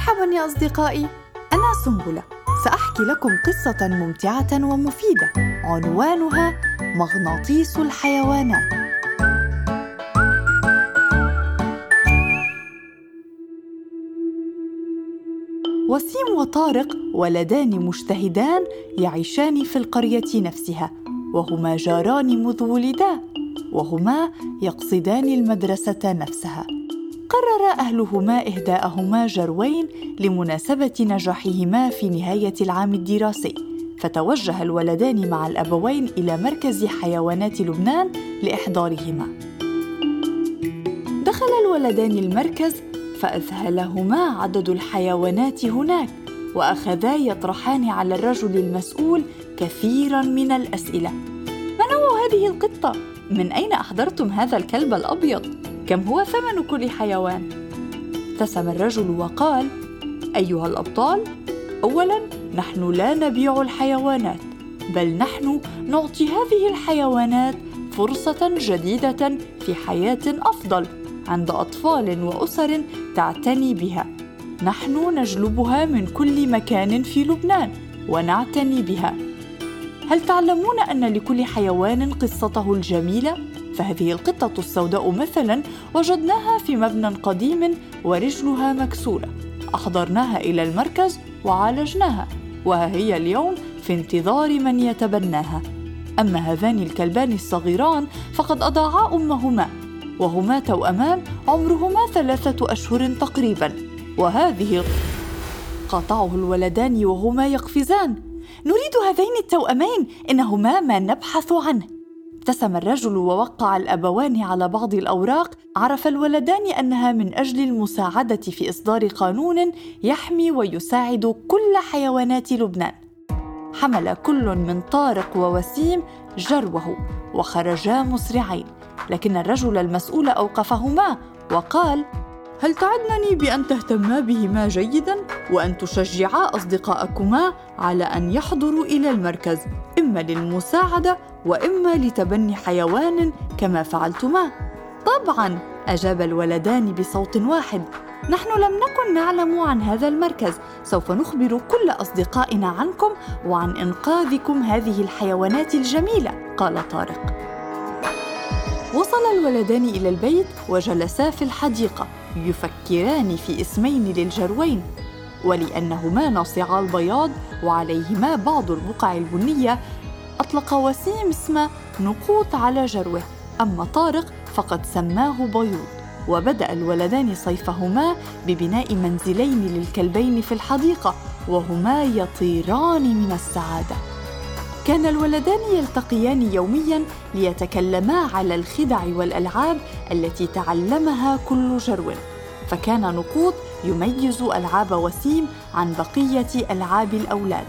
مرحبا يا أصدقائي. أنا سنبلة. سأحكي لكم قصة ممتعة ومفيدة. عنوانها مغناطيس الحيوانات. وسيم وطارق ولدان مجتهدان يعيشان في القرية نفسها وهما جاران مذ ولدا وهما يقصدان المدرسة نفسها. قرر أهلهما إهداءهما جروين لمناسبة نجاحهما في نهاية العام الدراسي فتوجه الولدان مع الأبوين إلى مركز حيوانات لبنان لإحضارهما دخل الولدان المركز فأذهلهما عدد الحيوانات هناك وأخذا يطرحان على الرجل المسؤول كثيرا من الأسئلة ما نوع هذه القطة؟ من أين أحضرتم هذا الكلب الأبيض؟ كم هو ثمن كل حيوان؟ ابتسم الرجل وقال أيها الأبطال أولا نحن لا نبيع الحيوانات بل نحن نعطي هذه الحيوانات فرصة جديدة في حياة أفضل عند أطفال وأسر تعتني بها. نحن نجلبها من كل مكان في لبنان ونعتني بها. هل تعلمون أن لكل حيوان قصته الجميلة؟ فهذه القطة السوداء مثلا وجدناها في مبنى قديم ورجلها مكسورة. أحضرناها إلى المركز وعالجناها وها هي اليوم في انتظار من يتبناها. أما هذان الكلبان الصغيران فقد أضاعا أمهما وهما توأمان عمرهما ثلاثة أشهر تقريبا. وهذه قاطعه الولدان وهما يقفزان. نريد هذين التوأمين إنهما ما نبحث عنه. ابتسم الرجل ووقع الأبوان على بعض الأوراق عرف الولدان أنها من أجل المساعدة في إصدار قانون يحمي ويساعد كل حيوانات لبنان. حمل كل من طارق ووسيم جروه وخرجا مسرعين لكن الرجل المسؤول أوقفهما وقال هل تعدنني بأن تهتما بهما جيدا وأن تشجعا أصدقاءكما على أن يحضروا إلى المركز؟ إما للمساعدة وإما لتبني حيوان كما فعلتما. طبعا أجاب الولدان بصوت واحد. نحن لم نكن نعلم عن هذا المركز. سوف نخبر كل أصدقائنا عنكم وعن إنقاذكم هذه الحيوانات الجميلة قال طارق. وصل الولدان إلى البيت وجلسا في الحديقة يفكران في اسمين للجروين. ولأنهما ناصعا البياض وعليهما بعض البقع البنية أطلق وسيم اسم نقوط على جروه. أما طارق فقد سماه بيوض وبدأ الولدان صيفهما ببناء منزلين للكلبين في الحديقة وهما يطيران من السعادة. كان الولدان يلتقيان يوميا ليتكلما على الخدع والألعاب التي تعلمها كل جرو. فكان نقوط يميز ألعاب وسيم عن بقية ألعاب الأولاد.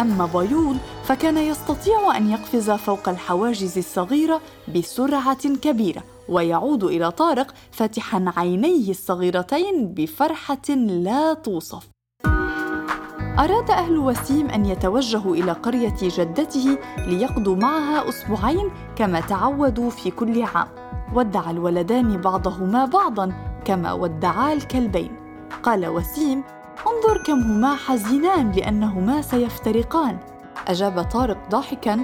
أما بيول فكان يستطيع أن يقفز فوق الحواجز الصغيرة بسرعة كبيرة ويعود إلى طارق فاتحا عينيه الصغيرتين بفرحة لا توصف. أراد أهل وسيم أن يتوجهوا إلى قرية جدته ليقضوا معها أسبوعين كما تعودوا في كل عام. ودع الولدان بعضهما بعضا كما ودعا الكلبين. قال وسيم انظر كم هما حزينان لأنهما سيفترقان. أجاب طارق ضاحكا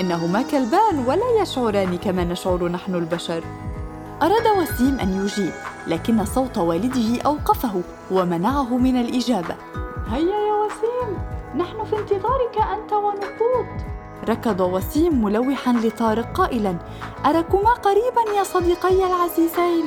إنهما كلبان ولا يشعران كما نشعر نحن البشر. أراد وسيم أن يجيب لكن صوت والده أوقفه ومنعه من الإجابة. هيا يا وسيم نحن في انتظارك أنت ونقود. ركض وسيم ملوحا لطارق قائلا أراكما قريبا يا صديقي العزيزين؟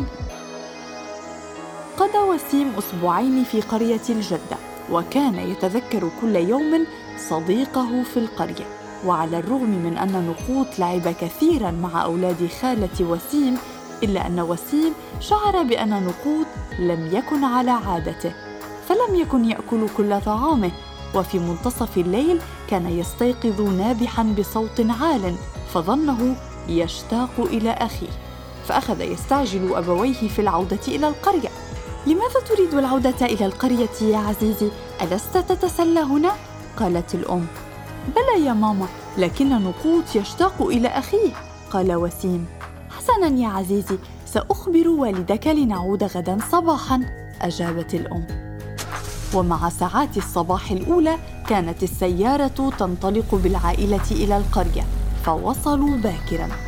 قضى وسيم أسبوعين في قرية الجدة وكان يتذكر كل يوم صديقه في القرية. وعلى الرغم من أن نقوط لعب كثيرا مع أولاد خالة وسيم إلا أن وسيم شعر بأن نقوط لم يكن على عادته فلم يكن يأكل كل طعامه. وفي منتصف الليل كان يستيقظ نابحا بصوت عال فظنه يشتاق إلى أخيه فأخذ يستعجل أبويه في العودة إلى القرية. لماذا تريد العودة إلى القرية يا عزيزي؟ ألست تتسلى هنا؟ قالت الأم. بلى يا ماما لكن نقوط يشتاق إلى أخيه. قال وسيم. حسنا يا عزيزي سأخبر والدك لنعود غدا صباحا أجابت الأم. ومع ساعات الصباح الأولى كانت السيارة تنطلق بالعائلة إلى القرية فوصلوا باكراً.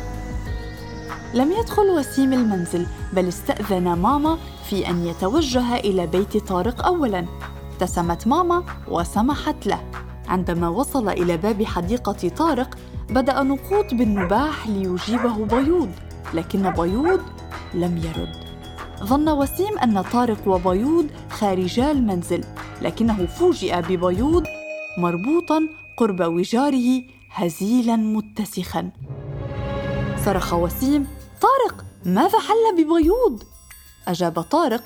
لم يدخل وسيم المنزل بل استأذن ماما في أن يتوجه إلى بيت طارق أولاً. ابتسمت ماما وسمحت له. عندما وصل إلى باب حديقة طارق بدأ نقوط بالنباح ليجيبه بيوض لكن بيوض لم يرد. ظن وسيم أن طارق وبيوض خارجا المنزل لكنه فوجئ ببيوض مربوطا قرب وجاره هزيلا متسخا. صرخ وسيم طارق ماذا حل ببيوض؟ أجاب طارق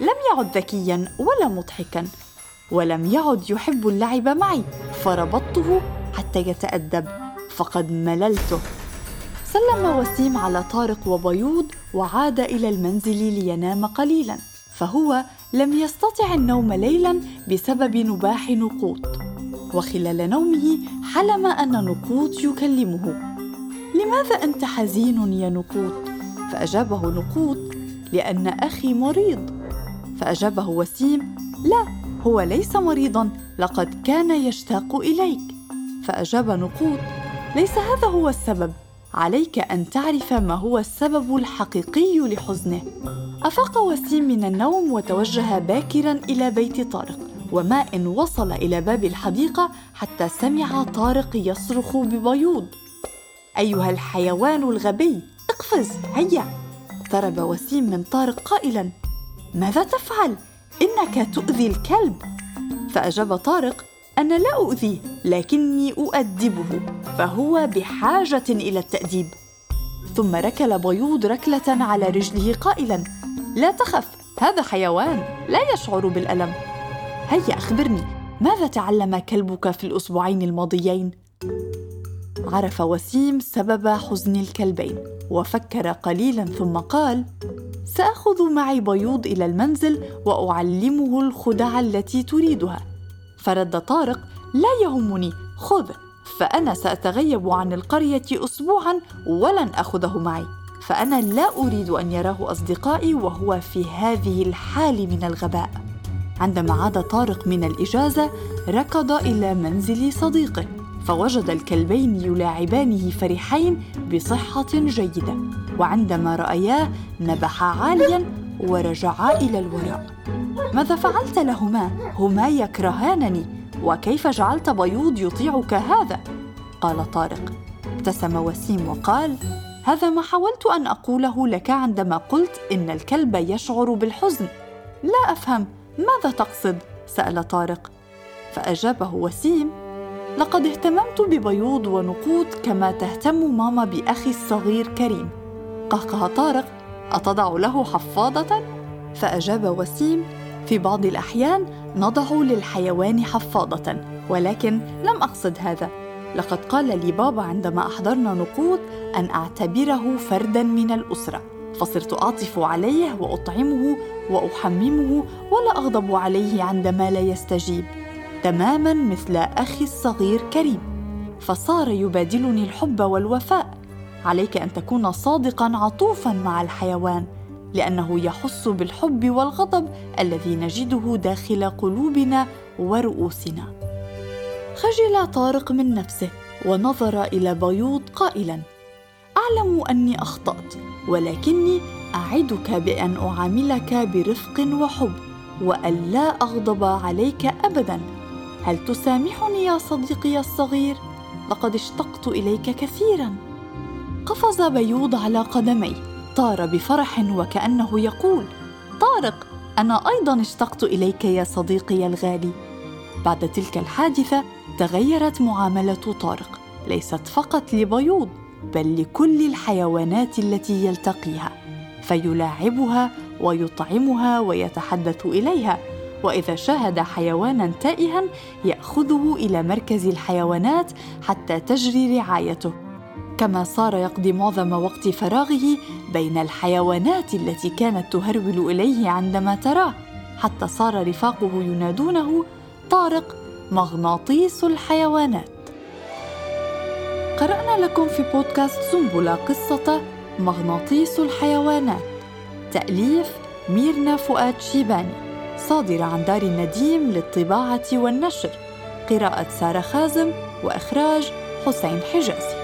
لم يعد ذكيا ولا مضحكا ولم يعد يحب اللعب معي فربطته حتى يتأدب فقد مللته. سلم وسيم على طارق وبيوض وعاد إلى المنزل لينام قليلا فهو لم يستطع النوم ليلا بسبب نباح نقوط وخلال نومه حلم أن نقوط يكلمه. لماذا أنت حزين يا نقوط؟ فأجابه نقوط لأن أخي مريض. فأجابه وسيم لا هو ليس مريضا لقد كان يشتاق إليك. فأجاب نقوط ليس هذا هو السبب. عليك أن تعرف ما هو السبب الحقيقي لحزنه. أفاق وسيم من النوم وتوجه باكرا إلى بيت طارق وما ان وصل إلى باب الحديقة حتى سمع طارق يصرخ ببيوض. أيها الحيوان الغبي اقفز هيا. اقترب وسيم من طارق قائلا ماذا تفعل؟ إنك تؤذي الكلب. فأجاب طارق أنا لا أؤذيه لكني أؤدبه فهو بحاجة إلى التأديب. ثم ركل بيوض ركلة على رجله قائلا لا تخف هذا حيوان لا يشعر بالألم. هيا أخبرني ماذا تعلم كلبك في الأسبوعين الماضيين؟ عرف وسيم سبب حزن الكلبين. وفكر قليلا ثم قال سأخذ معي بيوض إلى المنزل وأعلمه الخدع التي تريدها. فرد طارق لا يهمني خذ فأنا سأتغيب عن القرية اسبوعا ولن أخذه معي. فأنا لا أريد أن يراه أصدقائي وهو في هذه الحال من الغباء. عندما عاد طارق من الإجازة ركض إلى منزل صديقه. فوجد الكلبين يلاعبانه فرحين بصحة جيدة وعندما راياه نبحا عاليا ورجعا إلى الوراء. ماذا فعلت لهما؟ هما يكرهانني وكيف جعلت بيوض يطيعك هذا؟ قال طارق. ابتسم وسيم وقال هذا ما حاولت أن أقوله لك عندما قلت إن الكلب يشعر بالحزن. لا أفهم ماذا تقصد؟ سأل طارق. فأجابه وسيم لقد اهتممت ببيوض ونقود كما تهتم ماما بأخي الصغير كريم. قهقه طارق أتضع له حفاضة فأجاب وسيم في بعض الأحيان نضع للحيوان حفاضة ولكن لم أقصد هذا. لقد قال لي بابا عندما أحضرنا نقود أن أعتبره فردا من الأسرة فصرت أعطف عليه وأطعمه وأحممه ولا أغضب عليه عندما لا يستجيب. تماما مثل أخي الصغير كريم فصار يبادلني الحب والوفاء. عليك أن تكون صادقا عطوفا مع الحيوان لأنه يحس بالحب والغضب الذي نجده داخل قلوبنا ورؤوسنا. خجل طارق من نفسه ونظر إلى بيوض قائلا أعلم أني أخطأت ولكني أعدك بأن أعاملك برفق وحب وأن لا أغضب عليك ابدا. هل تسامحني يا صديقي الصغير؟ لقد اشتقت إليك كثيرا. قفز بيوض على قدميه طار بفرح وكأنه يقول طارق أنا أيضا اشتقت إليك يا صديقي الغالي. بعد تلك الحادثة تغيرت معاملة طارق ليست فقط لبيوض بل لكل الحيوانات التي يلتقيها فيلاعبها ويطعمها ويتحدث إليها. وإذا شاهد حيوانا تائها يأخذه إلى مركز الحيوانات حتى تجري رعايته. كما صار يقضي معظم وقت فراغه بين الحيوانات التي كانت تهرول إليه عندما تراه حتى صار رفاقه ينادونه طارق مغناطيس الحيوانات. قرأنا لكم في بودكاست سنبله قصة مغناطيس الحيوانات. تأليف ميرنا فؤاد شيباني. صادرة عن دار النديم للطباعة والنشر. قراءة سارة خازم وإخراج حسين حجازي.